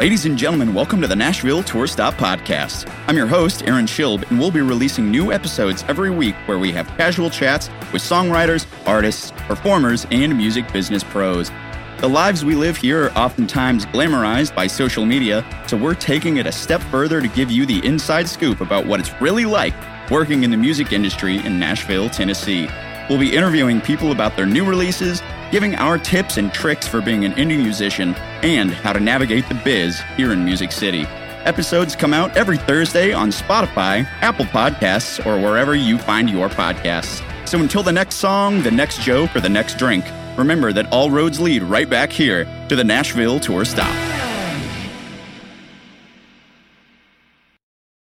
Ladies and gentlemen, welcome to the Nashville Tour Stop Podcast. I'm your host, Aaron Schilb, and we'll be releasing new episodes every week where we have casual chats with songwriters, artists, performers, and music business pros. The lives we live here are oftentimes glamorized by social media, so we're taking it a step further to give you the inside scoop about what it's really like working in the music industry in Nashville, Tennessee. We'll be interviewing people about their new releases, giving our tips and tricks for being an indie musician, and how to navigate the biz here in Music City. Episodes come out every Thursday on Spotify, Apple Podcasts, or wherever you find your podcasts. So until the next song, the next joke, or the next drink, remember that all roads lead right back here to the Nashville Tour Stop.